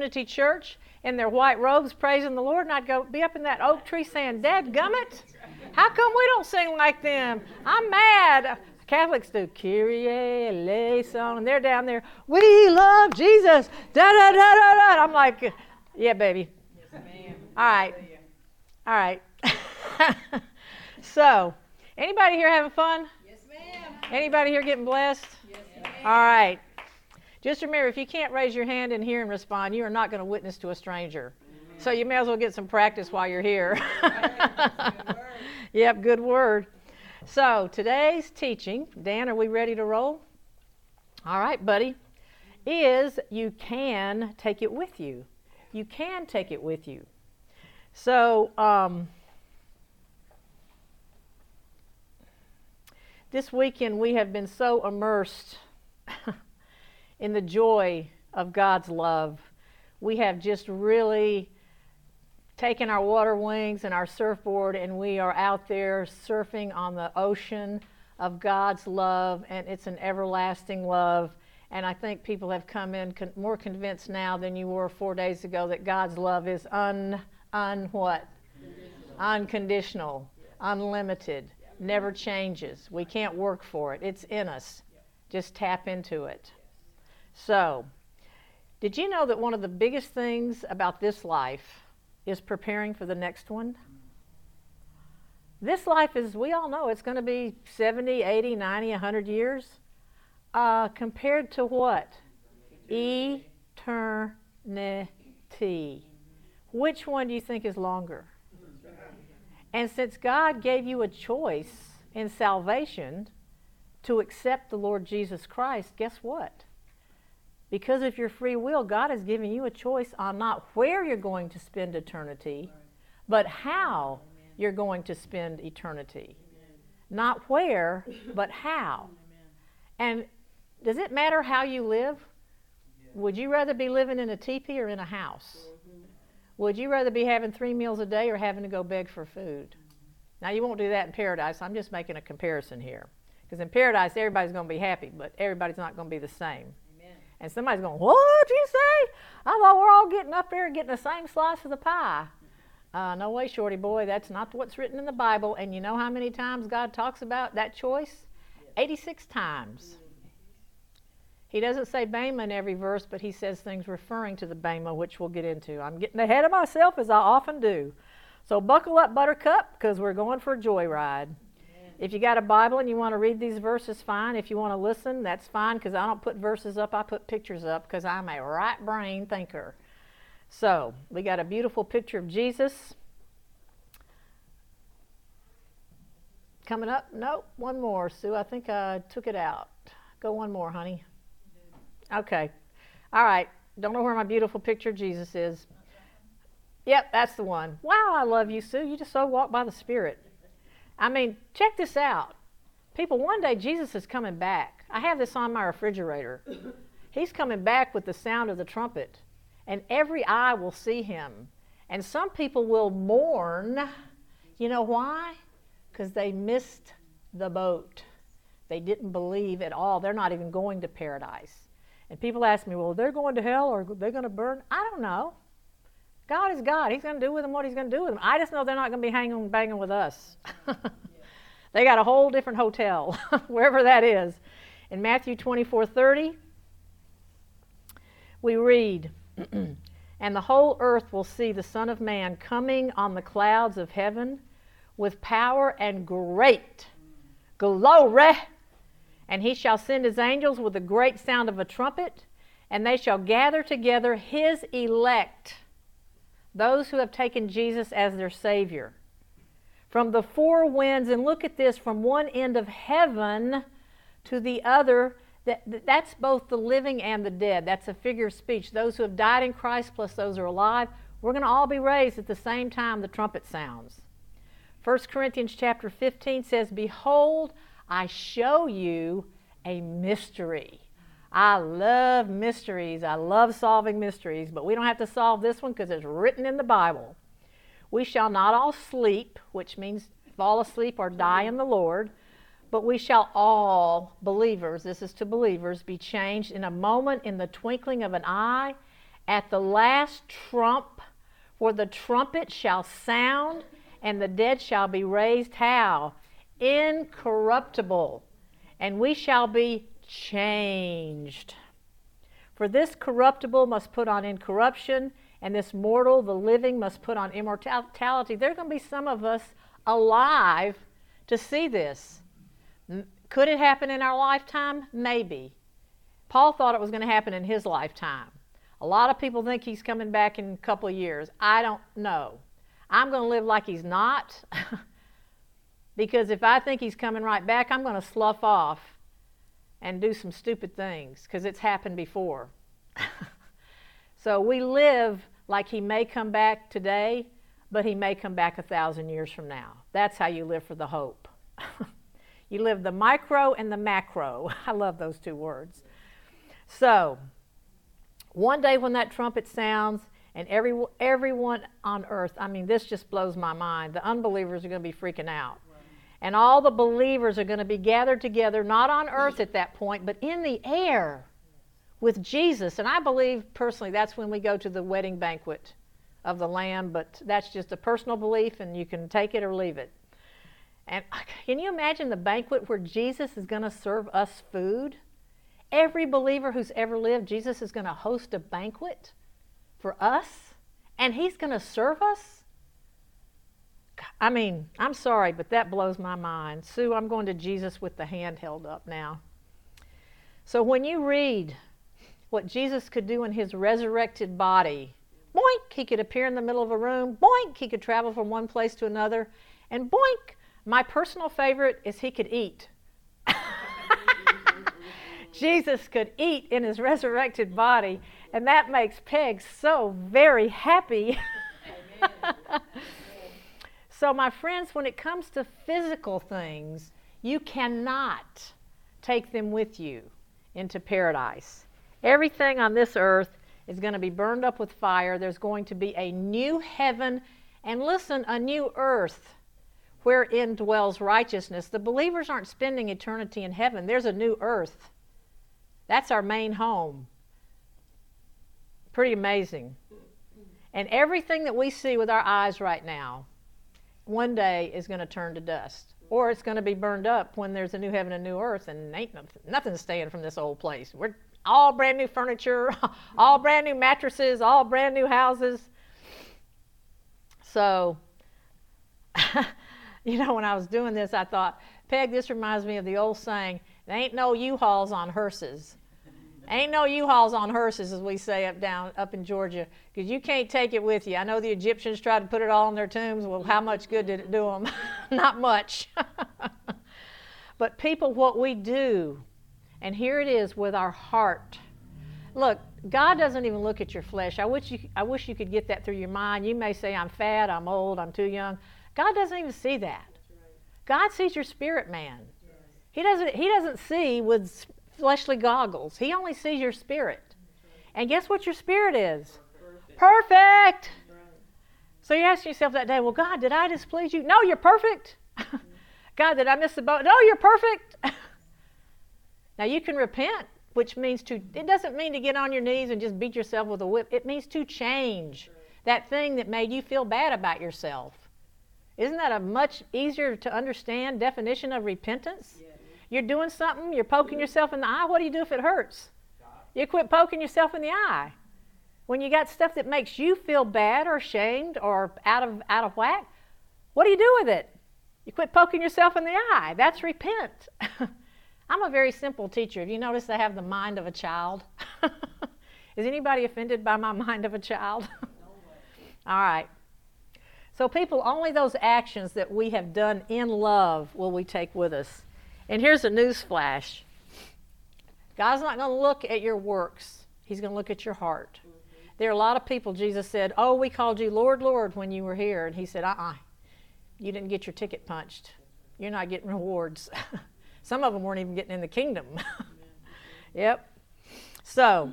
Trinity Church in their white robes praising the Lord, and I'd go be up in that oak tree saying, Dad gummit, how come we don't sing like them? I'm mad. Catholics do Kyrie eleison, and they're down there, we love Jesus. Da da da da da. I'm like, yeah, baby. Yes, All right. All right. so, anybody here having fun? Yes, ma'am. Anybody here getting blessed? Yes, ma'am. All right. Just remember, if you can't raise your hand in here and respond, you are not going to witness to a stranger. So you may as well get some practice while you're here. yep, good word. So today's teaching, Dan, are we ready to roll? All right, buddy, is you can take it with you. You can take it with you. So, um, this weekend we have been so immersed in the joy of God's love. We have just really taken our water wings and our surfboard and we are out there surfing on the ocean of God's love, and it's an everlasting love. And I think people have come in con- more convinced now than you were four days ago that God's love is un, un what? Unconditional, unlimited, never changes. We can't work for it. It's in us. Just tap into it. So, did you know that one of the biggest things about this life is preparing for the next one? This life is, we all know, it's going to be 70, 80, 90, 100 years. Uh, compared to what? Eternity. Which one do you think is longer? And since God gave you a choice in salvation to accept the Lord Jesus Christ, guess what? Because of your free will, God has given you a choice on not where you're going to spend eternity, but how you're going to spend eternity. Not where, but how. And does it matter how you live? Would you rather be living in a teepee or in a house? Would you rather be having three meals a day or having to go beg for food? Now, you won't do that in paradise. I'm just making a comparison here. Because in paradise, everybody's going to be happy, but everybody's not going to be the same. And somebody's going, What'd you say? I thought we're all getting up there getting the same slice of the pie. Uh, no way, shorty boy. That's not what's written in the Bible. And you know how many times God talks about that choice? 86 times. He doesn't say Bema in every verse, but he says things referring to the Bema, which we'll get into. I'm getting ahead of myself as I often do. So buckle up, Buttercup, because we're going for a joyride. If you got a Bible and you want to read these verses, fine. If you want to listen, that's fine because I don't put verses up, I put pictures up because I'm a right brain thinker. So, we got a beautiful picture of Jesus. Coming up? Nope, one more. Sue, I think I took it out. Go one more, honey. Okay. All right. Don't know where my beautiful picture of Jesus is. Yep, that's the one. Wow, I love you, Sue. You just so walk by the Spirit. I mean, check this out. People, one day Jesus is coming back. I have this on my refrigerator. He's coming back with the sound of the trumpet, and every eye will see him. And some people will mourn. You know why? Because they missed the boat. They didn't believe at all. They're not even going to paradise. And people ask me, well, they're going to hell or they're going to burn? I don't know. God is God. He's going to do with them what He's going to do with them. I just know they're not going to be hanging banging with us. they got a whole different hotel, wherever that is. In Matthew 24 30, we read, And the whole earth will see the Son of Man coming on the clouds of heaven with power and great glory. And he shall send his angels with a great sound of a trumpet, and they shall gather together his elect those who have taken Jesus as their Savior. From the four winds, and look at this from one end of heaven to the other, that, that's both the living and the dead. That's a figure of speech. Those who have died in Christ plus those who are alive, we're going to all be raised at the same time the trumpet sounds. 1 Corinthians chapter 15 says, Behold, I show you a mystery. I love mysteries. I love solving mysteries, but we don't have to solve this one because it's written in the Bible. We shall not all sleep, which means fall asleep or die in the Lord, but we shall all, believers, this is to believers, be changed in a moment, in the twinkling of an eye, at the last trump, for the trumpet shall sound, and the dead shall be raised how? Incorruptible, and we shall be changed. For this corruptible must put on incorruption, and this mortal, the living, must put on immortality. There are going to be some of us alive to see this. Could it happen in our lifetime? Maybe. Paul thought it was going to happen in his lifetime. A lot of people think he's coming back in a couple of years. I don't know. I'm going to live like he's not because if I think he's coming right back, I'm going to slough off and do some stupid things because it's happened before. so we live like he may come back today, but he may come back a thousand years from now. That's how you live for the hope. you live the micro and the macro. I love those two words. So, one day when that trumpet sounds, and every, everyone on earth, I mean, this just blows my mind. The unbelievers are going to be freaking out. And all the believers are going to be gathered together, not on earth at that point, but in the air with Jesus. And I believe personally that's when we go to the wedding banquet of the Lamb, but that's just a personal belief, and you can take it or leave it. And can you imagine the banquet where Jesus is going to serve us food? Every believer who's ever lived, Jesus is going to host a banquet for us, and He's going to serve us. I mean, I'm sorry, but that blows my mind. Sue, I'm going to Jesus with the hand held up now. So when you read what Jesus could do in his resurrected body, boink, he could appear in the middle of a room, boink, he could travel from one place to another, and boink, my personal favorite is he could eat. Jesus could eat in his resurrected body, and that makes Peg so very happy. so, my friends, when it comes to physical things, you cannot take them with you into paradise. Everything on this earth is going to be burned up with fire. There's going to be a new heaven and listen, a new earth wherein dwells righteousness. The believers aren't spending eternity in heaven, there's a new earth. That's our main home. Pretty amazing. And everything that we see with our eyes right now, one day is going to turn to dust. Or it's going to be burned up when there's a new heaven and new earth, and ain't nothing, nothing staying from this old place. We're all brand new furniture, all brand new mattresses, all brand new houses. So, you know, when I was doing this, I thought, Peg, this reminds me of the old saying, there ain't no U-Hauls on hearses. Ain't no U-Hauls on hearses, as we say up down up in Georgia, because you can't take it with you. I know the Egyptians tried to put it all in their tombs. Well, how much good did it do them? Not much. but people, what we do, and here it is with our heart. Look, God doesn't even look at your flesh. I wish you, I wish you could get that through your mind. You may say, I'm fat, I'm old, I'm too young. God doesn't even see that. God sees your spirit man. He doesn't, he doesn't see with fleshly goggles. He only sees your spirit. And guess what your spirit is? Perfect. perfect. So you ask yourself that day, well, God, did I displease you? No, you're perfect. God, did I miss the boat? No, you're perfect. now you can repent, which means to, it doesn't mean to get on your knees and just beat yourself with a whip. It means to change that thing that made you feel bad about yourself. Isn't that a much easier to understand definition of repentance? Yeah. You're doing something, you're poking yourself in the eye. What do you do if it hurts? You quit poking yourself in the eye. When you got stuff that makes you feel bad or ashamed or out of out of whack, what do you do with it? You quit poking yourself in the eye. That's repent. I'm a very simple teacher. Have you noticed I have the mind of a child? Is anybody offended by my mind of a child? All right. So, people, only those actions that we have done in love will we take with us. And here's a news flash God's not going to look at your works, He's going to look at your heart. There are a lot of people, Jesus said, Oh, we called you Lord, Lord when you were here. And He said, Uh uh-uh, uh you didn't get your ticket punched. You're not getting rewards. Some of them weren't even getting in the kingdom. yep. So,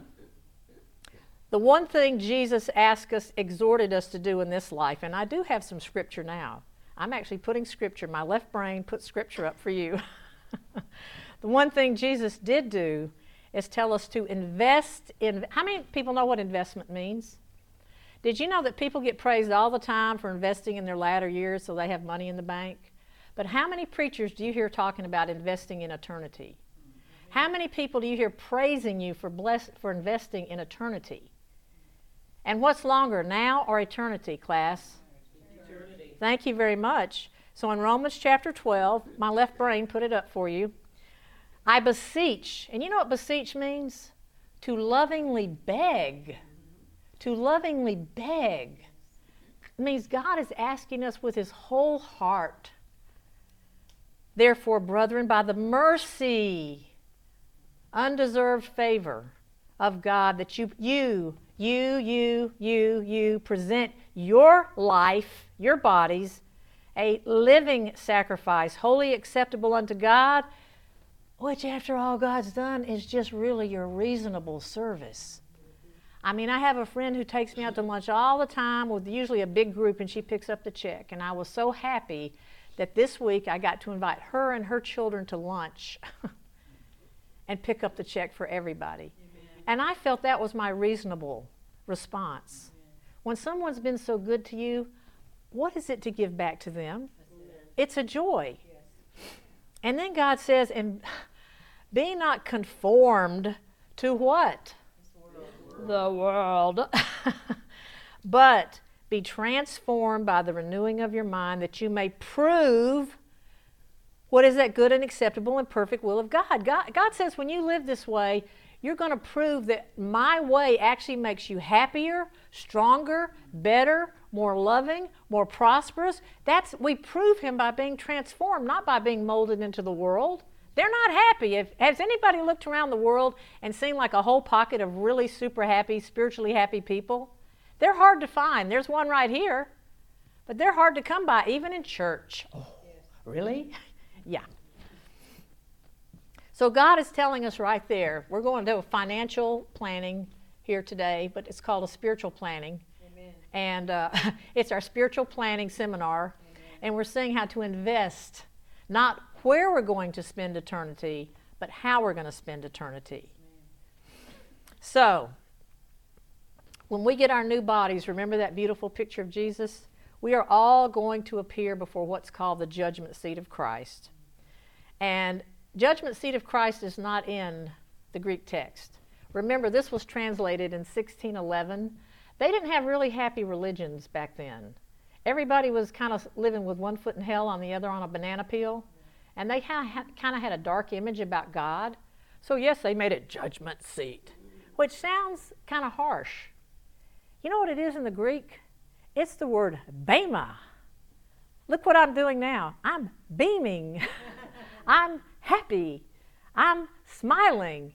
the one thing Jesus asked us, exhorted us to do in this life, and I do have some scripture now. I'm actually putting scripture, my left brain put scripture up for you. the one thing Jesus did do is tell us to invest in. How many people know what investment means? Did you know that people get praised all the time for investing in their latter years so they have money in the bank? But how many preachers do you hear talking about investing in eternity? How many people do you hear praising you for bless, for investing in eternity? And what's longer, now or eternity, class? Eternity. Thank you very much. So in Romans chapter 12, my left brain put it up for you. I beseech, and you know what beseech means? To lovingly beg. To lovingly beg. It means God is asking us with his whole heart. Therefore, brethren, by the mercy, undeserved favor of God, that you, you, you, you, you, you present your life, your bodies, a living sacrifice, wholly acceptable unto God, which, after all God's done, is just really your reasonable service. I mean, I have a friend who takes me out to lunch all the time with usually a big group, and she picks up the check. And I was so happy that this week I got to invite her and her children to lunch and pick up the check for everybody. Amen. And I felt that was my reasonable response. Amen. When someone's been so good to you, what is it to give back to them? It's a joy. And then God says, and be not conformed to what? World. The world. but be transformed by the renewing of your mind that you may prove what is that good and acceptable and perfect will of God. God, God says when you live this way, you're going to prove that my way actually makes you happier, stronger, better, more loving, more prosperous. That's we prove him by being transformed, not by being molded into the world. They're not happy. If, has anybody looked around the world and seen like a whole pocket of really super happy, spiritually happy people? They're hard to find. There's one right here, but they're hard to come by, even in church. Oh, really? yeah. So God is telling us right there, we're going to do financial planning here today, but it's called a spiritual planning. Amen. And uh, it's our spiritual planning seminar. Amen. And we're seeing how to invest, not where we're going to spend eternity, but how we're going to spend eternity. Amen. So, when we get our new bodies, remember that beautiful picture of Jesus? We are all going to appear before what's called the judgment seat of Christ. And judgment seat of Christ is not in the Greek text. Remember, this was translated in 1611. They didn't have really happy religions back then. Everybody was kind of living with one foot in hell on the other on a banana peel. And they kind of had a dark image about God. So, yes, they made it judgment seat, which sounds kind of harsh. You know what it is in the Greek? It's the word bema. Look what I'm doing now. I'm beaming. I'm happy. I'm smiling.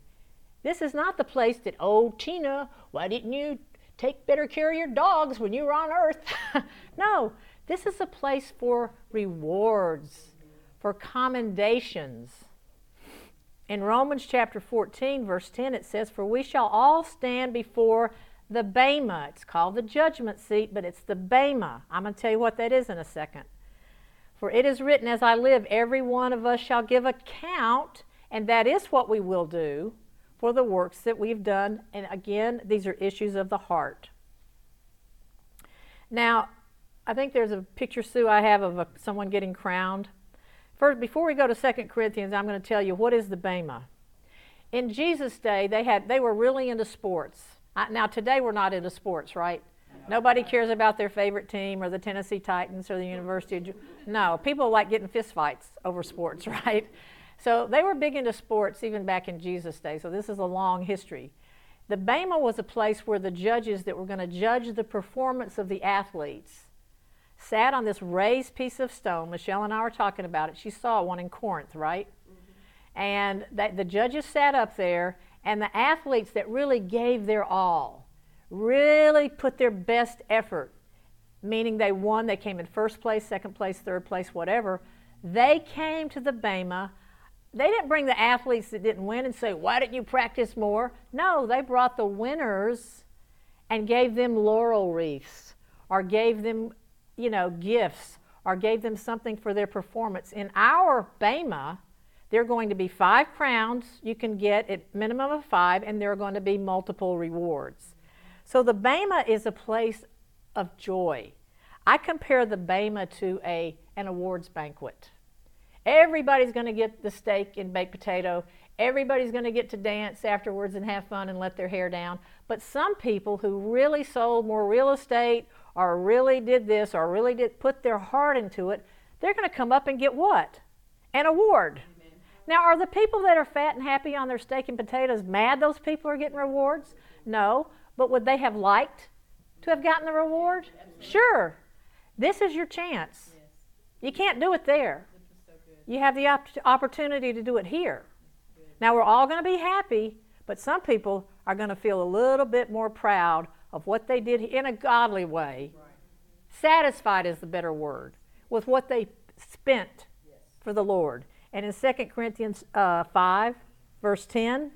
This is not the place that, oh, Tina, why didn't you take better care of your dogs when you were on earth? no, this is a place for rewards, for commendations. In Romans chapter 14, verse 10, it says, For we shall all stand before the Bema. It's called the judgment seat, but it's the Bema. I'm going to tell you what that is in a second. For it is written, As I live, every one of us shall give account, and that is what we will do for the works that we've done. And again, these are issues of the heart. Now, I think there's a picture, Sue, I have of a, someone getting crowned. First, before we go to 2 Corinthians, I'm going to tell you what is the Bema. In Jesus' day, they had they were really into sports. now today we're not into sports, right? Nobody cares about their favorite team or the Tennessee Titans or the University of. No, people like getting fistfights over sports, right? So they were big into sports even back in Jesus' day. So this is a long history. The Bema was a place where the judges that were going to judge the performance of the athletes sat on this raised piece of stone. Michelle and I were talking about it. She saw one in Corinth, right? And that the judges sat up there, and the athletes that really gave their all really put their best effort, meaning they won, they came in first place, second place, third place, whatever. They came to the Bema. They didn't bring the athletes that didn't win and say, Why didn't you practice more? No, they brought the winners and gave them laurel wreaths or gave them, you know, gifts or gave them something for their performance. In our Bema, There are going to be five crowns you can get at minimum of five, and there are going to be multiple rewards. So the Bema is a place of joy. I compare the Bema to a, an awards banquet. Everybody's going to get the steak and baked potato. Everybody's going to get to dance afterwards and have fun and let their hair down. But some people who really sold more real estate or really did this or really did put their heart into it, they're going to come up and get what? An award. Amen. Now, are the people that are fat and happy on their steak and potatoes mad those people are getting rewards? No. But would they have liked to have gotten the reward? Absolutely. Sure. This is your chance. Yes. You can't do it there. So you have the op- opportunity to do it here. Now, we're all going to be happy, but some people are going to feel a little bit more proud of what they did in a godly way. Right. Satisfied is the better word with what they spent yes. for the Lord. And in 2 Corinthians uh, 5, verse 10,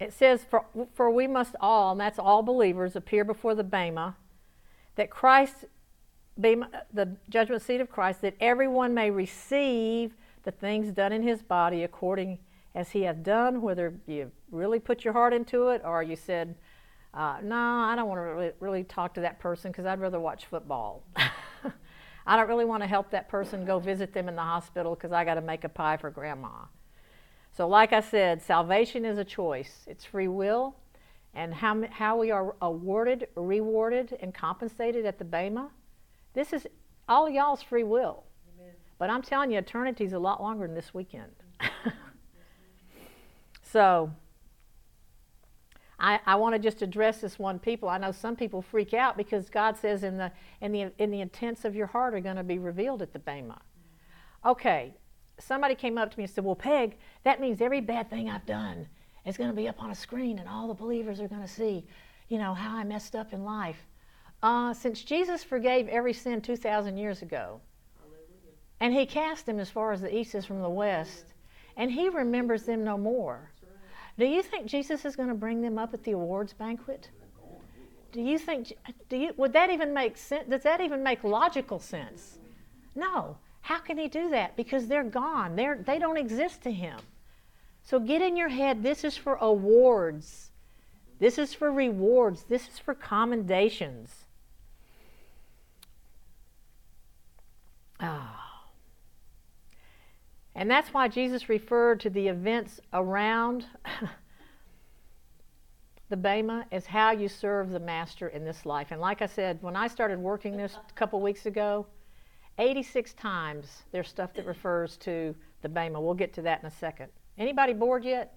it says, for, for we must all, and that's all believers, appear before the Bema, that Christ, Bema, the judgment seat of Christ, that everyone may receive the things done in his body according as he hath done, whether you really put your heart into it or you said, uh, no, I don't want to really, really talk to that person because I'd rather watch football. I don't really want to help that person go visit them in the hospital because I got to make a pie for grandma. So, like I said, salvation is a choice, it's free will. And how, how we are awarded, rewarded, and compensated at the Bema, this is all y'all's free will. Amen. But I'm telling you, eternity is a lot longer than this weekend. so, I, I want to just address this one people. I know some people freak out because God says in the in the in the intents of your heart are going to be revealed at the Bema. Okay, somebody came up to me and said, Well, Peg, that means every bad thing I've done is going to be up on a screen and all the believers are going to see, you know, how I messed up in life. Uh, since Jesus forgave every sin 2,000 years ago, and he cast them as far as the east is from the west, and he remembers them no more. Do you think Jesus is going to bring them up at the awards banquet? Do you think, do you, would that even make sense? Does that even make logical sense? No. How can he do that? Because they're gone. They're, they don't exist to him. So get in your head this is for awards, this is for rewards, this is for commendations. Ah. And that's why Jesus referred to the events around the Bema as how you serve the Master in this life. And like I said, when I started working this a couple weeks ago, 86 times there's stuff that refers to the Bema. We'll get to that in a second. Anybody bored yet?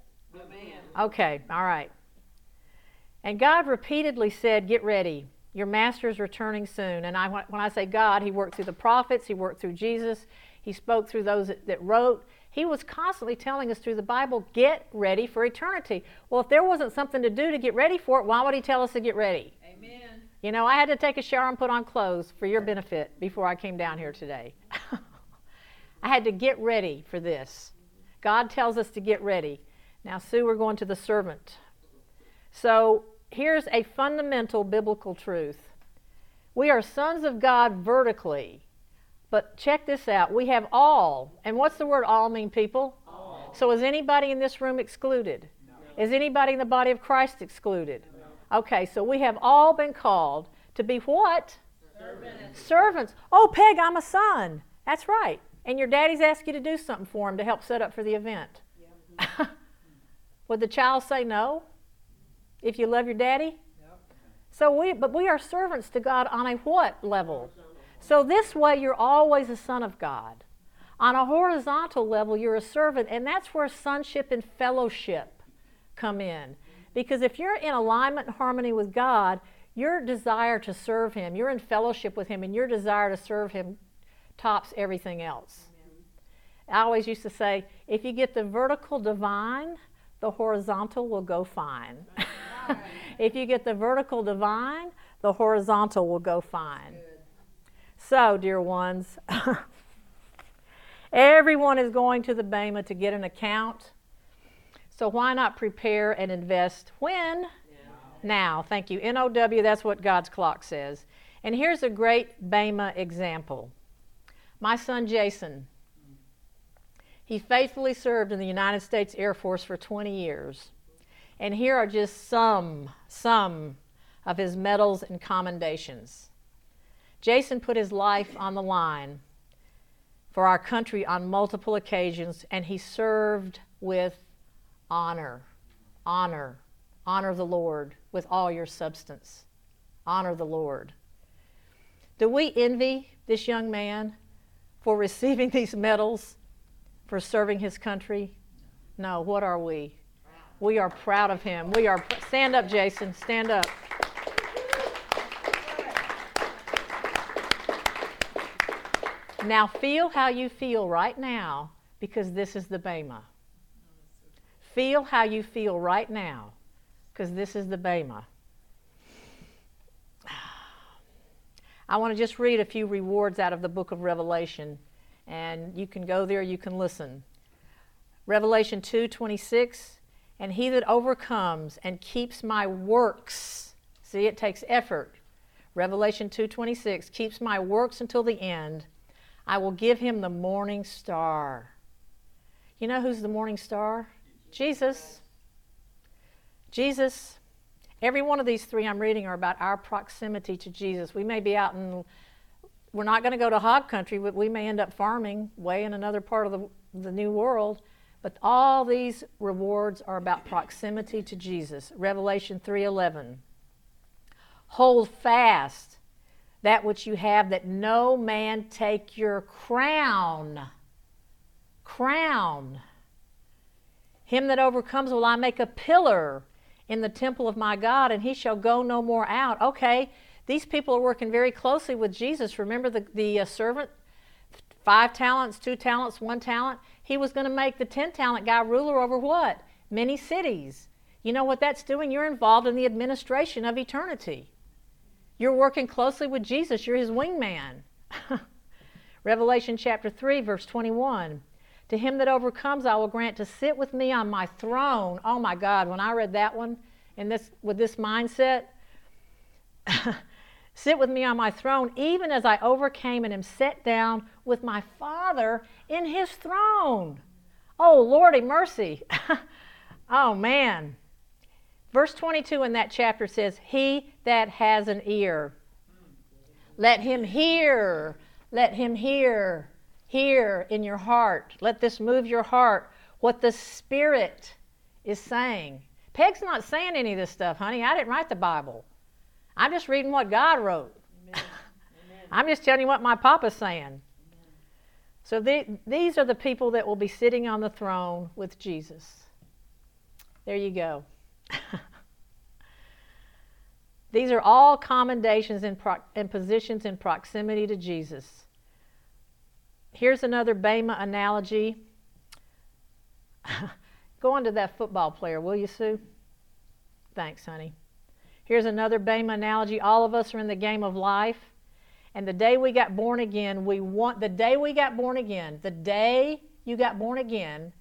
Okay, all right. And God repeatedly said, Get ready. Your master is returning soon. And I, when I say God, He worked through the prophets, He worked through Jesus, He spoke through those that, that wrote. He was constantly telling us through the Bible, Get ready for eternity. Well, if there wasn't something to do to get ready for it, why would He tell us to get ready? You know, I had to take a shower and put on clothes for your benefit before I came down here today. I had to get ready for this. God tells us to get ready. Now, Sue, we're going to the servant. So, here's a fundamental biblical truth we are sons of God vertically. But check this out. We have all. And what's the word all mean, people? All. So is anybody in this room excluded? No. Is anybody in the body of Christ excluded? Okay, so we have all been called to be what? Servants. Servants. Oh, Peg, I'm a son. That's right. And your daddy's asked you to do something for him to help set up for the event. Yeah. Would the child say no if you love your daddy? Yep. So we, but we are servants to God on a what level? So this way, you're always a son of God. On a horizontal level, you're a servant, and that's where sonship and fellowship come in. Because if you're in alignment and harmony with God, your desire to serve Him, you're in fellowship with Him, and your desire to serve Him tops everything else. Amen. I always used to say, if you get the vertical divine, the horizontal will go fine. if you get the vertical divine, the horizontal will go fine. So, dear ones, everyone is going to the Bema to get an account so why not prepare and invest when? Now. now. Thank you. NOW, that's what God's clock says. And here's a great Bema example. My son Jason, He faithfully served in the United States Air Force for 20 years. And here are just some, some of his medals and commendations. Jason put his life on the line for our country on multiple occasions, and he served with honor. Honor. Honor the Lord with all your substance. Honor the Lord. Do we envy this young man for receiving these medals, for serving his country? No, what are we? We are proud of him. We are, stand up, Jason, stand up. Now feel how you feel right now because this is the Bema. Feel how you feel right now because this is the Bema. I want to just read a few rewards out of the book of Revelation and you can go there, you can listen. Revelation 2:26 and he that overcomes and keeps my works. See, it takes effort. Revelation 2:26 keeps my works until the end I will give him the morning star. You know who's the morning star? Jesus. Jesus. Every one of these three I'm reading are about our proximity to Jesus. We may be out in, we're not going to go to hog country, but we may end up farming way in another part of the, the new world. But all these rewards are about proximity to Jesus. Revelation 3:11. Hold fast that which you have, that no man take your crown. Crown. Him that overcomes will I make a pillar in the temple of my God, and he shall go no more out. Okay, these people are working very closely with Jesus. Remember the, the uh, servant? Five talents, two talents, one talent. He was going to make the 10 talent guy ruler over what? Many cities. You know what that's doing? You're involved in the administration of eternity. You're working closely with Jesus, you're his wingman. Revelation chapter 3, verse 21. To him that overcomes, I will grant to sit with me on my throne. Oh my God, when I read that one in this, with this mindset, sit with me on my throne, even as I overcame and am set down with my Father in his throne. Oh, Lordy mercy. oh, man. Verse 22 in that chapter says, He that has an ear, let him hear, let him hear, hear in your heart. Let this move your heart what the Spirit is saying. Peg's not saying any of this stuff, honey. I didn't write the Bible. I'm just reading what God wrote. I'm just telling you what my papa's saying. Amen. So the, these are the people that will be sitting on the throne with Jesus. There you go. These are all commendations and, pro- and positions in proximity to Jesus. Here's another Bema analogy. Go on to that football player, will you, Sue? Thanks, honey. Here's another Bema analogy. All of us are in the game of life. And the day we got born again, we want the day we got born again, the day you got born again,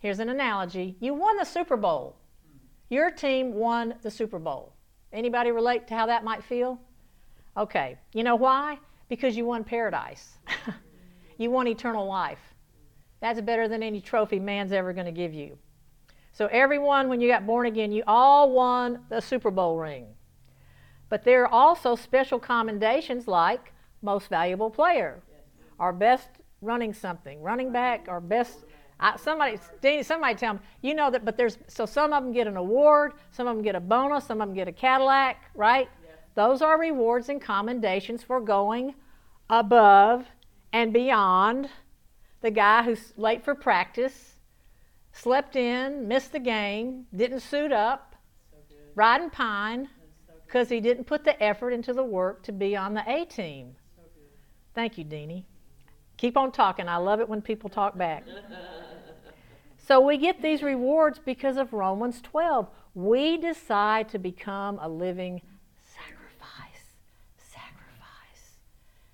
here's an analogy. You won the Super Bowl. Your team won the Super Bowl. Anybody relate to how that might feel? Okay. You know why? Because you won paradise. you want eternal life. That's better than any trophy man's ever going to give you. So everyone when you got born again, you all won the Super Bowl ring. But there are also special commendations like most valuable player, our best running something, running back, our best I, somebody, somebody tell me, you know that, but there's, so some of them get an award, some of them get a bonus, some of them get a Cadillac, right? Those are rewards and commendations for going above and beyond the guy who's late for practice, slept in, missed the game, didn't suit up, so riding pine, because so he didn't put the effort into the work to be on the A team. So Thank you, Deanie. Keep on talking. I love it when people talk back. So we get these rewards because of Romans 12. We decide to become a living sacrifice. Sacrifice.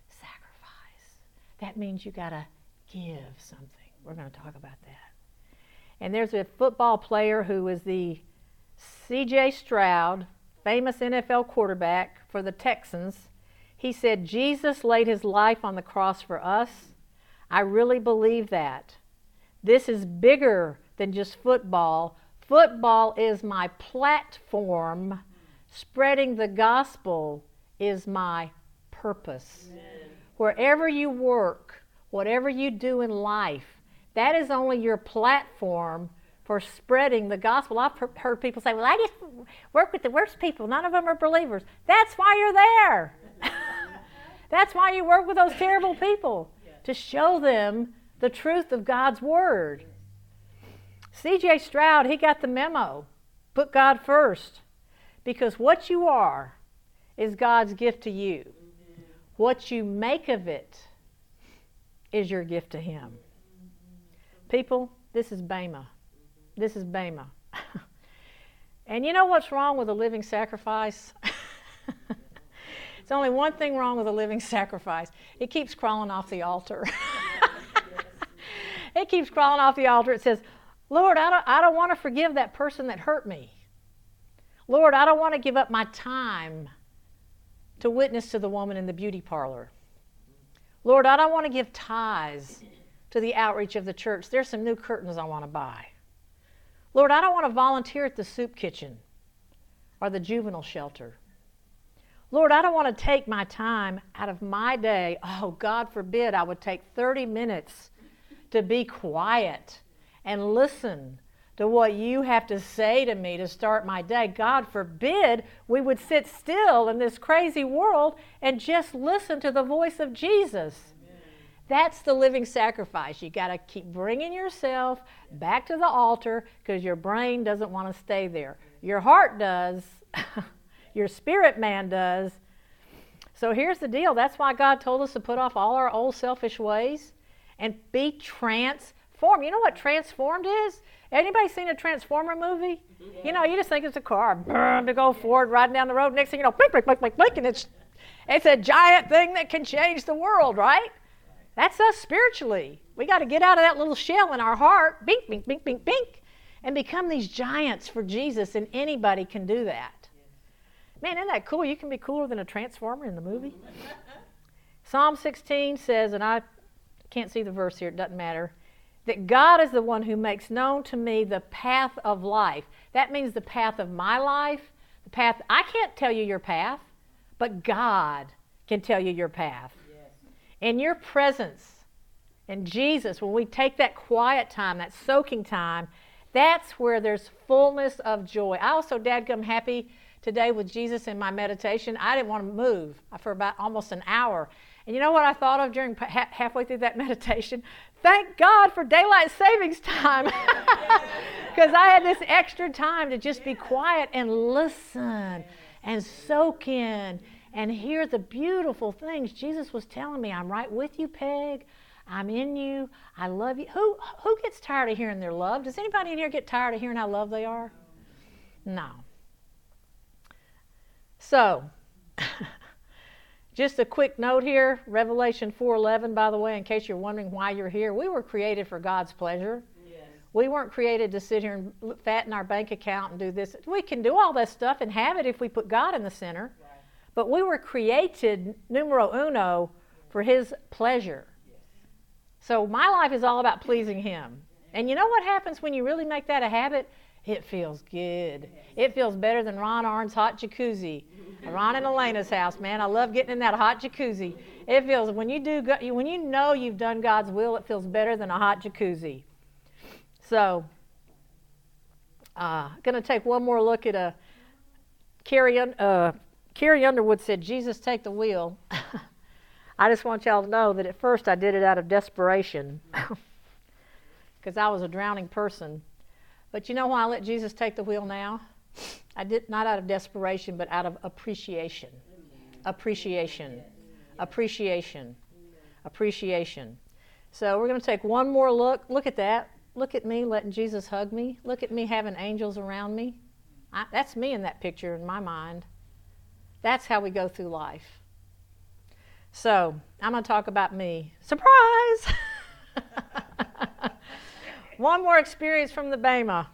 Sacrifice. That means you got to give something. We're going to talk about that. And there's a football player who is the C.J. Stroud, famous NFL quarterback for the Texans. He said, Jesus laid his life on the cross for us. I really believe that. This is bigger than just football. Football is my platform. Spreading the gospel is my purpose. Amen. Wherever you work, whatever you do in life, that is only your platform for spreading the gospel. I've heard people say, Well, I just work with the worst people. None of them are believers. That's why you're there. That's why you work with those terrible people, to show them the truth of God's Word. C.J. Stroud, he got the memo. Put God first. Because what you are is God's gift to you. What you make of it is your gift to Him. People, this is Bema. This is Bema. and you know what's wrong with a living sacrifice? It's only one thing wrong with a living sacrifice it keeps crawling off the altar. it keeps crawling off the altar. It says, Lord, I don't, I don't want to forgive that person that hurt me. Lord, I don't want to give up my time to witness to the woman in the beauty parlor. Lord, I don't want to give tithes to the outreach of the church. There's some new curtains I want to buy. Lord, I don't want to volunteer at the soup kitchen or the juvenile shelter. Lord, I don't want to take my time out of my day. Oh, God forbid I would take 30 minutes to be quiet and listen to what you have to say to me to start my day. God forbid we would sit still in this crazy world and just listen to the voice of Jesus. That's the living sacrifice. You got to keep bringing yourself back to the altar because your brain doesn't want to stay there. Your heart does, your spirit man does. So here's the deal that's why God told us to put off all our old selfish ways and be transformed. You know what transformed is? Anybody seen a Transformer movie? Yeah. You know, you just think it's a car boom, to go forward, riding down the road. Next thing you know, blink, blink, blink, blink, blink, and it's it's a giant thing that can change the world, right? That's us spiritually. We got to get out of that little shell in our heart, bink, bink, bink, bink, bink, and become these giants for Jesus, and anybody can do that. Man, isn't that cool? You can be cooler than a transformer in the movie. Psalm 16 says, and I can't see the verse here, it doesn't matter that God is the one who makes known to me the path of life. That means the path of my life, the path. I can't tell you your path, but God can tell you your path. Yes. And your presence in Jesus, when we take that quiet time, that soaking time, that's where there's fullness of joy. I also, dadgum, happy today with Jesus in my meditation. I didn't want to move for about almost an hour. And you know what I thought of during halfway through that meditation? Thank God for daylight savings time. Because I had this extra time to just be quiet and listen and soak in and hear the beautiful things Jesus was telling me. I'm right with you, Peg. I'm in you. I love you. Who who gets tired of hearing their love? Does anybody in here get tired of hearing how loved they are? No. So, Just a quick note here, Revelation 4:11 by the way, in case you're wondering why you're here. We were created for God's pleasure. Yes. We weren't created to sit here and fatten our bank account and do this. We can do all that stuff and have it if we put God in the center. Right. But we were created numero uno for his pleasure. Yes. So my life is all about pleasing him. And you know what happens when you really make that a habit? It feels good. It feels better than Ron Arn's hot jacuzzi. Ron and Elena's house, man. I love getting in that hot jacuzzi. It feels when you do when you know you've done God's will, it feels better than a hot jacuzzi. So, uh, going to take one more look at a Carrie. Uh, Carrie Underwood said, "Jesus, take the wheel." I just want y'all to know that at first I did it out of desperation because I was a drowning person. But you know why I let Jesus take the wheel now? I did not out of desperation, but out of appreciation. Appreciation. Appreciation. Appreciation. So we're going to take one more look. Look at that. Look at me letting Jesus hug me. Look at me having angels around me. I, that's me in that picture in my mind. That's how we go through life. So I'm going to talk about me. Surprise! one more experience from the Bema.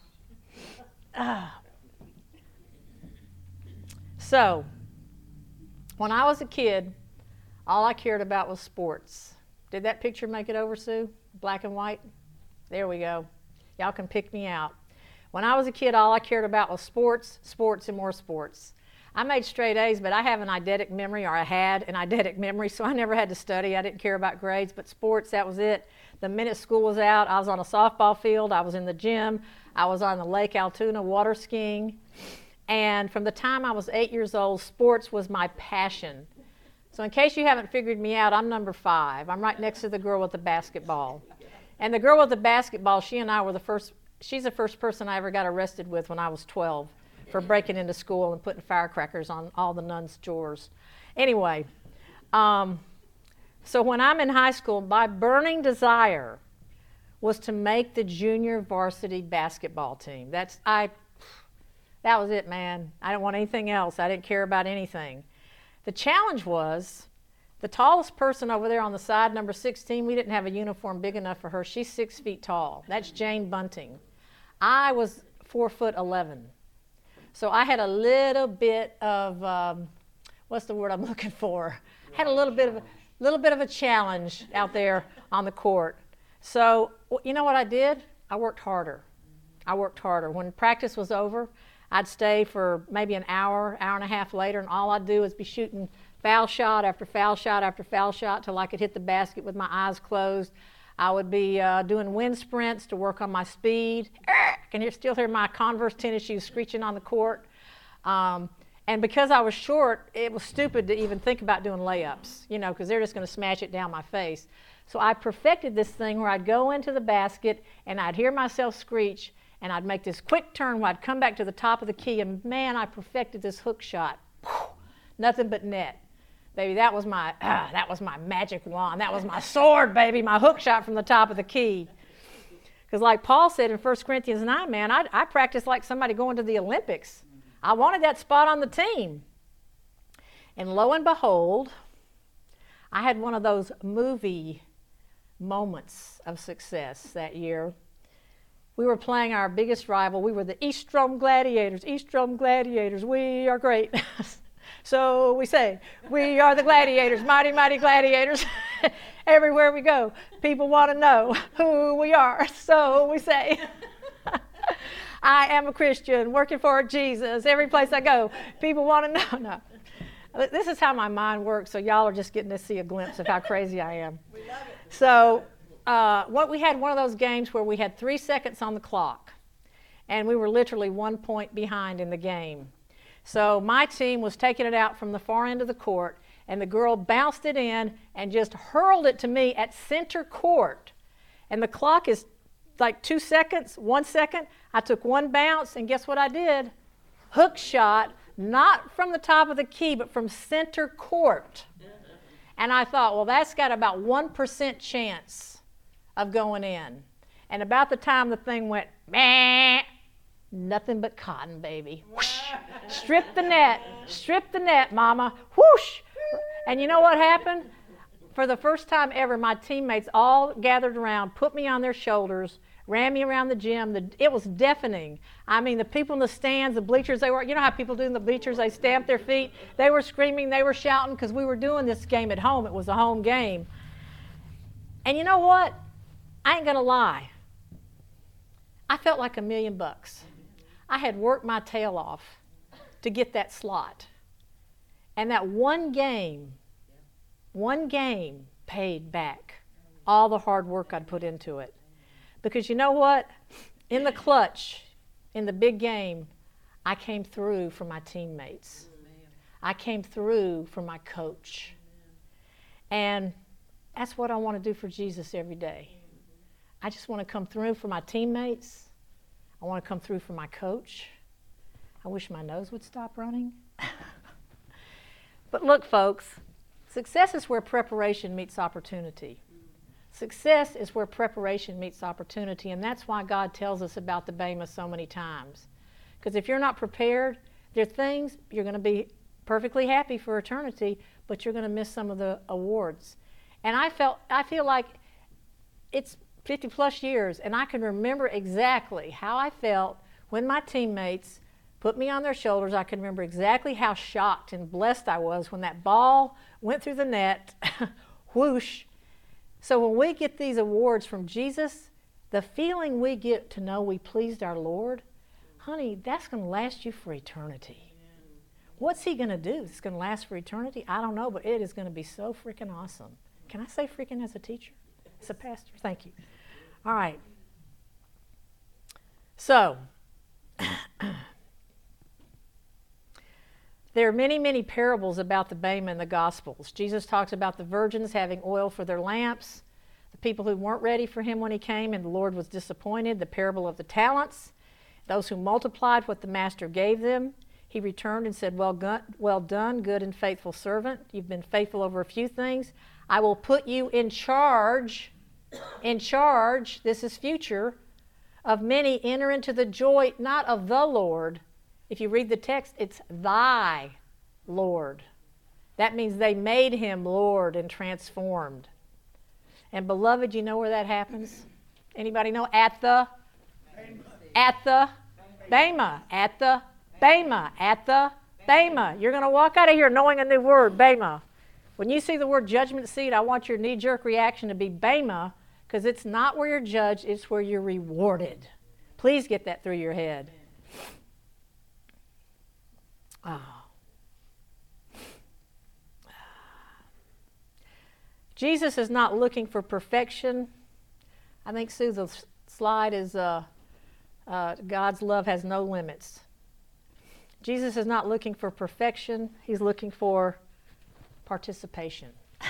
Ah. So, when I was a kid, all I cared about was sports. Did that picture make it over, Sue? Black and white? There we go. Y'all can pick me out. When I was a kid, all I cared about was sports, sports, and more sports. I made straight A's, but I have an eidetic memory, or I had an eidetic memory, so I never had to study. I didn't care about grades, but sports, that was it. The minute school was out, I was on a softball field, I was in the gym, I was on the Lake Altoona water skiing. And from the time I was eight years old, sports was my passion. So, in case you haven't figured me out, I'm number five. I'm right next to the girl with the basketball. And the girl with the basketball, she and I were the first, she's the first person I ever got arrested with when I was 12 for breaking into school and putting firecrackers on all the nuns' drawers. Anyway, um, so when I'm in high school, my burning desire was to make the junior varsity basketball team. That's I that was it, man. I didn't want anything else. I didn't care about anything. The challenge was the tallest person over there on the side, number 16, we didn't have a uniform big enough for her. She's six feet tall. That's Jane Bunting. I was four foot 11. So I had a little bit of, um, what's the word I'm looking for? Had a little bit of little bit of a challenge out there on the court. So you know what I did? I worked harder. I worked harder. When practice was over, I'd stay for maybe an hour, hour and a half later, and all I'd do is be shooting foul shot after foul shot after foul shot till I could hit the basket with my eyes closed. I would be uh, doing wind sprints to work on my speed. Can you still hear my Converse tennis shoes screeching on the court? Um, and because I was short, it was stupid to even think about doing layups, you know, because they're just going to smash it down my face. So I perfected this thing where I'd go into the basket and I'd hear myself screech and I'd make this quick turn where I'd come back to the top of the key and man, I perfected this hook shot. Nothing but net. Baby, that was my uh, that was my magic wand. That was my sword, baby, my hook shot from the top of the key. Because like Paul said in 1 Corinthians 9, man, I, I practiced like somebody going to the Olympics. I wanted that spot on the team. And lo and behold, I had one of those movie moments of success that year. We were playing our biggest rival. We were the East Drum Gladiators. East Drum Gladiators, we are great. So we say, we are the gladiators, mighty, mighty gladiators. Everywhere we go, people want to know who we are. So we say, I am a Christian working for Jesus. Every place I go, people want to know. No. This is how my mind works, so y'all are just getting to see a glimpse of how crazy I am. We love it. So, uh, what we had one of those games where we had three seconds on the clock, and we were literally one point behind in the game. So my team was taking it out from the far end of the court, and the girl bounced it in and just hurled it to me at center court. And the clock is like two seconds, one second. I took one bounce, and guess what I did? Hook shot, not from the top of the key, but from center court. And I thought, well, that's got about 1% chance of going in. And about the time the thing went, Nothing but cotton, baby. Whoosh. Strip the net. Strip the net, mama. Whoosh. And you know what happened? For the first time ever, my teammates all gathered around, put me on their shoulders, ran me around the gym. The, it was deafening. I mean, the people in the stands, the bleachers, they were, you know how people do in the bleachers, they stamp their feet. They were screaming, they were shouting because we were doing this game at home. It was a home game. And you know what? I ain't going to lie. I felt like a million bucks. I had worked my tail off to get that slot. And that one game, one game paid back all the hard work I'd put into it. Because you know what? In the clutch, in the big game, I came through for my teammates. I came through for my coach. And that's what I want to do for Jesus every day. I just want to come through for my teammates I want to come through for my coach. I wish my nose would stop running. but look, folks, success is where preparation meets opportunity. Success is where preparation meets opportunity, and that's why God tells us about the Bema so many times. Because if you're not prepared, there are things you're going to be perfectly happy for eternity, but you're going to miss some of the awards. And I felt I feel like it's 50 plus years, and I can remember exactly how I felt when my teammates put me on their shoulders. I can remember exactly how shocked and blessed I was when that ball went through the net, whoosh. So when we get these awards from Jesus, the feeling we get to know we pleased our Lord, honey, that's going to last you for eternity. What's He going to do? It's going to last for eternity? I don't know, but it is going to be so freaking awesome. Can I say freaking as a teacher? As a pastor? Thank you. All right. So, there are many, many parables about the Bema in the Gospels. Jesus talks about the virgins having oil for their lamps, the people who weren't ready for him when he came and the Lord was disappointed, the parable of the talents, those who multiplied what the master gave them. He returned and said, Well, go- well done, good and faithful servant. You've been faithful over a few things. I will put you in charge, in charge, this is future, of many enter into the joy not of the Lord. If you read the text, it's thy Lord. That means they made him Lord and transformed. And beloved, you know where that happens? Anybody know? At the at the Bema. At the Bema. At the Bema. You're going to walk out of here knowing a new word, Bema. When you see the word judgment seat, I want your knee jerk reaction to be Bema because it's not where you're judged, it's where you're rewarded. Please get that through your head. Oh. Jesus is not looking for perfection. I think, Sue, the slide is uh, uh, God's love has no limits. Jesus is not looking for perfection, He's looking for participation.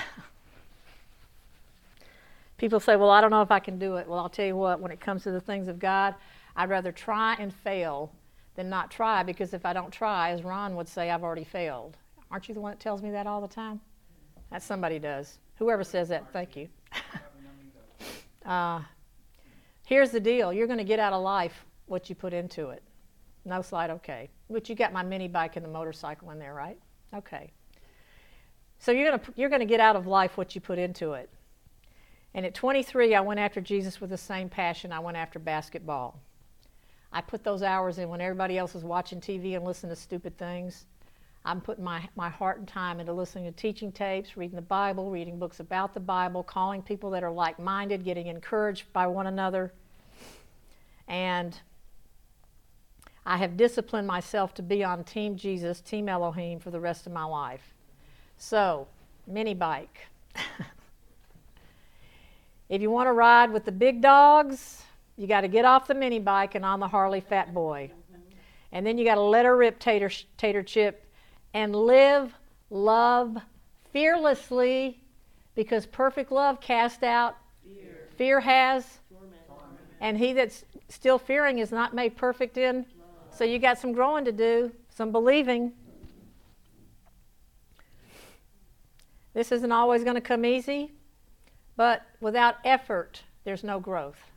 People say, Well, I don't know if I can do it. Well, I'll tell you what, when it comes to the things of God, I'd rather try and fail than not try because if I don't try, as Ron would say, I've already failed. Aren't you the one that tells me that all the time? That somebody does. Whoever says that, thank you. uh, here's the deal you're going to get out of life what you put into it. No slide, okay. But you got my mini bike and the motorcycle in there, right? Okay. So you're going to you're going to get out of life what you put into it. And at 23, I went after Jesus with the same passion I went after basketball. I put those hours in when everybody else is watching TV and listening to stupid things. I'm putting my, my heart and time into listening to teaching tapes, reading the Bible, reading books about the Bible, calling people that are like minded, getting encouraged by one another. And I have disciplined myself to be on Team Jesus, Team Elohim for the rest of my life. So, mini bike. if you want to ride with the big dogs, you got to get off the mini bike and on the Harley Fat Boy. And then you got to let her rip tater, tater chip and live, love fearlessly because perfect love casts out fear, fear has. And he that's still fearing is not made perfect in. So you got some growing to do, some believing. This isn't always going to come easy, but without effort, there's no growth.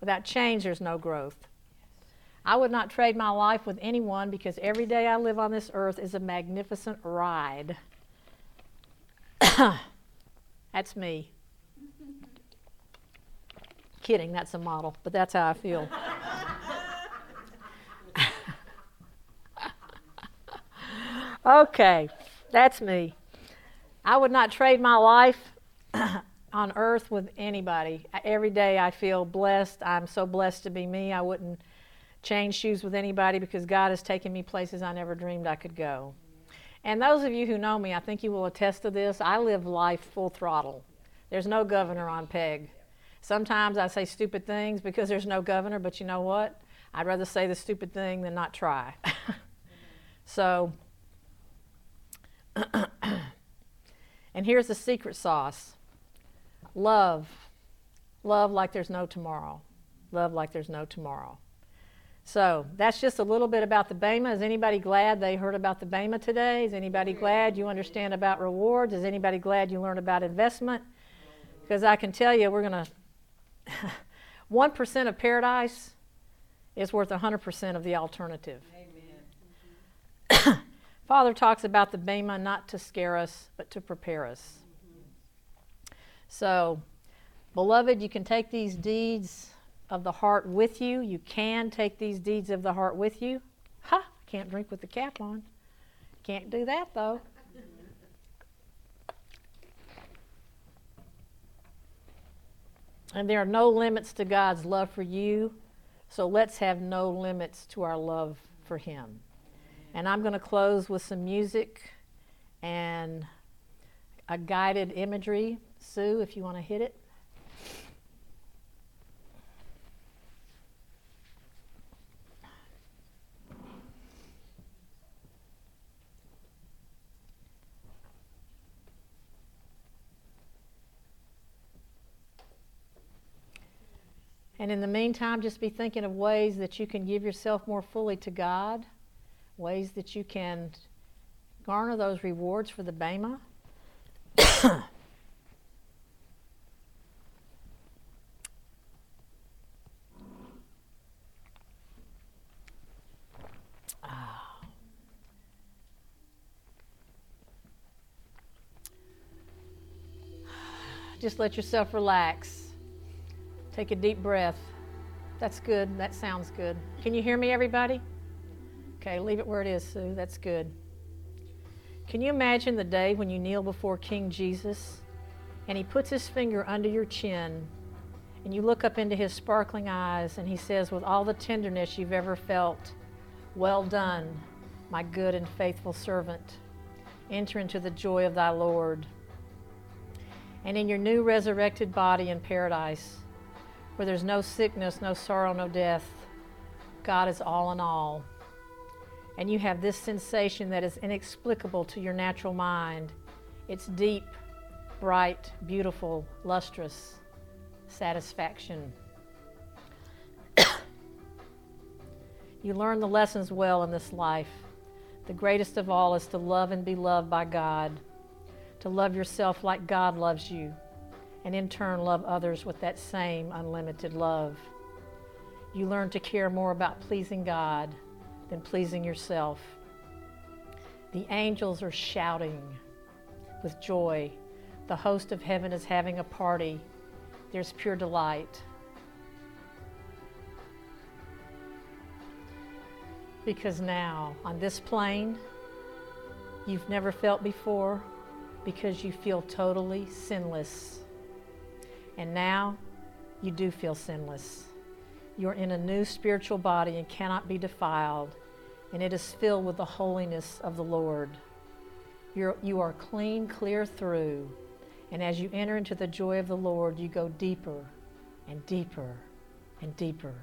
Without change, there's no growth. I would not trade my life with anyone because every day I live on this earth is a magnificent ride. that's me. Kidding, that's a model, but that's how I feel. okay, that's me. I would not trade my life on earth with anybody. Every day I feel blessed. I'm so blessed to be me. I wouldn't change shoes with anybody because God has taken me places I never dreamed I could go. And those of you who know me, I think you will attest to this. I live life full throttle. There's no governor on peg. Sometimes I say stupid things because there's no governor, but you know what? I'd rather say the stupid thing than not try. so, and here's the secret sauce love. Love like there's no tomorrow. Love like there's no tomorrow. So that's just a little bit about the Bema. Is anybody glad they heard about the Bema today? Is anybody glad you understand about rewards? Is anybody glad you learned about investment? Because I can tell you, we're going to, 1% of paradise is worth 100% of the alternative. Father talks about the Bema not to scare us, but to prepare us. So, beloved, you can take these deeds of the heart with you. You can take these deeds of the heart with you. Ha! Can't drink with the cap on. Can't do that though. And there are no limits to God's love for you, so let's have no limits to our love for Him. And I'm going to close with some music and a guided imagery. Sue, if you want to hit it. And in the meantime, just be thinking of ways that you can give yourself more fully to God, ways that you can garner those rewards for the Bema. Just let yourself relax. Take a deep breath. That's good. That sounds good. Can you hear me, everybody? Okay, leave it where it is, Sue. That's good. Can you imagine the day when you kneel before King Jesus and he puts his finger under your chin and you look up into his sparkling eyes and he says, with all the tenderness you've ever felt, Well done, my good and faithful servant. Enter into the joy of thy Lord. And in your new resurrected body in paradise, where there's no sickness, no sorrow, no death. God is all in all. And you have this sensation that is inexplicable to your natural mind. It's deep, bright, beautiful, lustrous satisfaction. you learn the lessons well in this life. The greatest of all is to love and be loved by God, to love yourself like God loves you and in turn love others with that same unlimited love. You learn to care more about pleasing God than pleasing yourself. The angels are shouting with joy. The host of heaven is having a party. There's pure delight. Because now, on this plane, you've never felt before, because you feel totally sinless. And now you do feel sinless. You're in a new spiritual body and cannot be defiled, and it is filled with the holiness of the Lord. You're, you are clean, clear through, and as you enter into the joy of the Lord, you go deeper and deeper and deeper.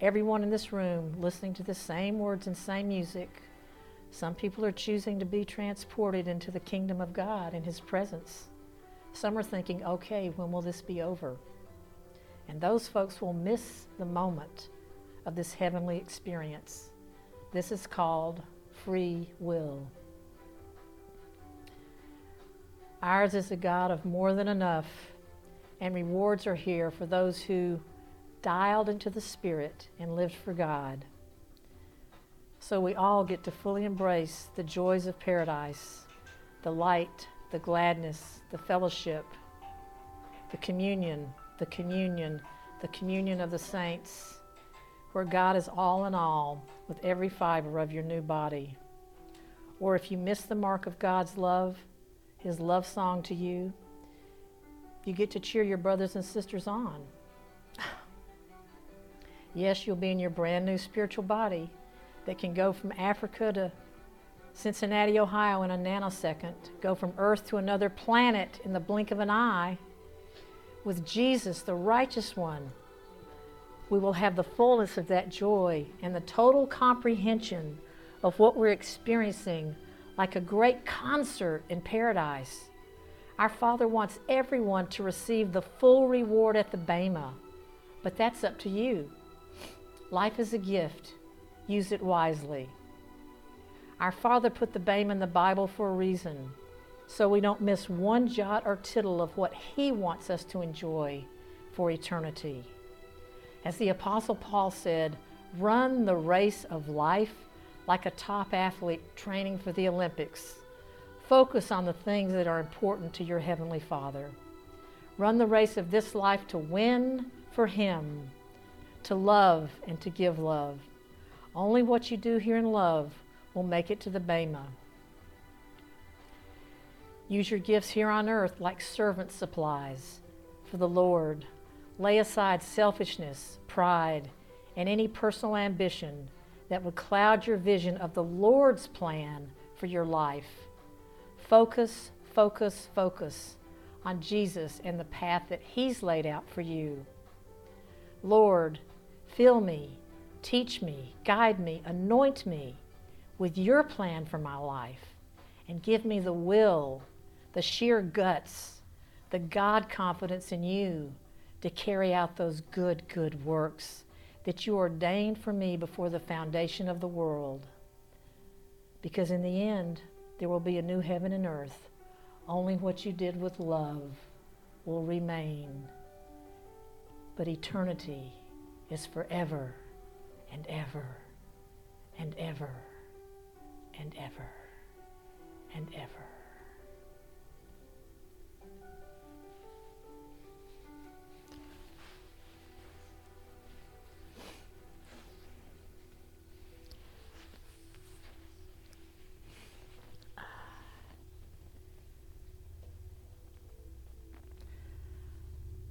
Everyone in this room listening to the same words and same music, some people are choosing to be transported into the kingdom of God in His presence. Some are thinking, okay, when will this be over? And those folks will miss the moment of this heavenly experience. This is called free will. Ours is a God of more than enough, and rewards are here for those who dialed into the Spirit and lived for God. So we all get to fully embrace the joys of paradise, the light, the gladness, the fellowship, the communion, the communion, the communion of the saints, where God is all in all with every fiber of your new body. Or if you miss the mark of God's love, His love song to you, you get to cheer your brothers and sisters on. yes, you'll be in your brand new spiritual body that can go from Africa to Cincinnati, Ohio in a nanosecond, go from Earth to another planet in the blink of an eye. With Jesus, the righteous one, we will have the fullness of that joy and the total comprehension of what we're experiencing like a great concert in paradise. Our Father wants everyone to receive the full reward at the Bema, but that's up to you. Life is a gift. Use it wisely. Our Father put the Bema in the Bible for a reason, so we don't miss one jot or tittle of what He wants us to enjoy for eternity. As the Apostle Paul said, run the race of life like a top athlete training for the Olympics. Focus on the things that are important to your Heavenly Father. Run the race of this life to win for Him, to love and to give love. Only what you do here in love will make it to the Bema. Use your gifts here on earth like servant supplies for the Lord. Lay aside selfishness, pride, and any personal ambition that would cloud your vision of the Lord's plan for your life. Focus, focus, focus on Jesus and the path that He's laid out for you. Lord, fill me, teach me, guide me, anoint me with your plan for my life, and give me the will, the sheer guts, the God confidence in you to carry out those good, good works that you ordained for me before the foundation of the world. Because in the end, there will be a new heaven and earth. Only what you did with love will remain. But eternity is forever and ever and ever and ever and ever.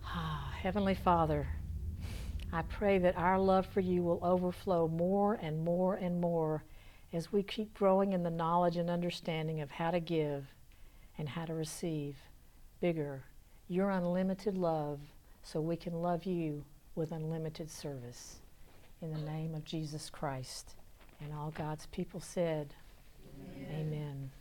Ah, Heavenly Father, I pray that our love for you will overflow more and more and more as we keep growing in the knowledge and understanding of how to give and how to receive bigger, your unlimited love, so we can love you with unlimited service. In the name of Jesus Christ. And all God's people said, Amen. Amen.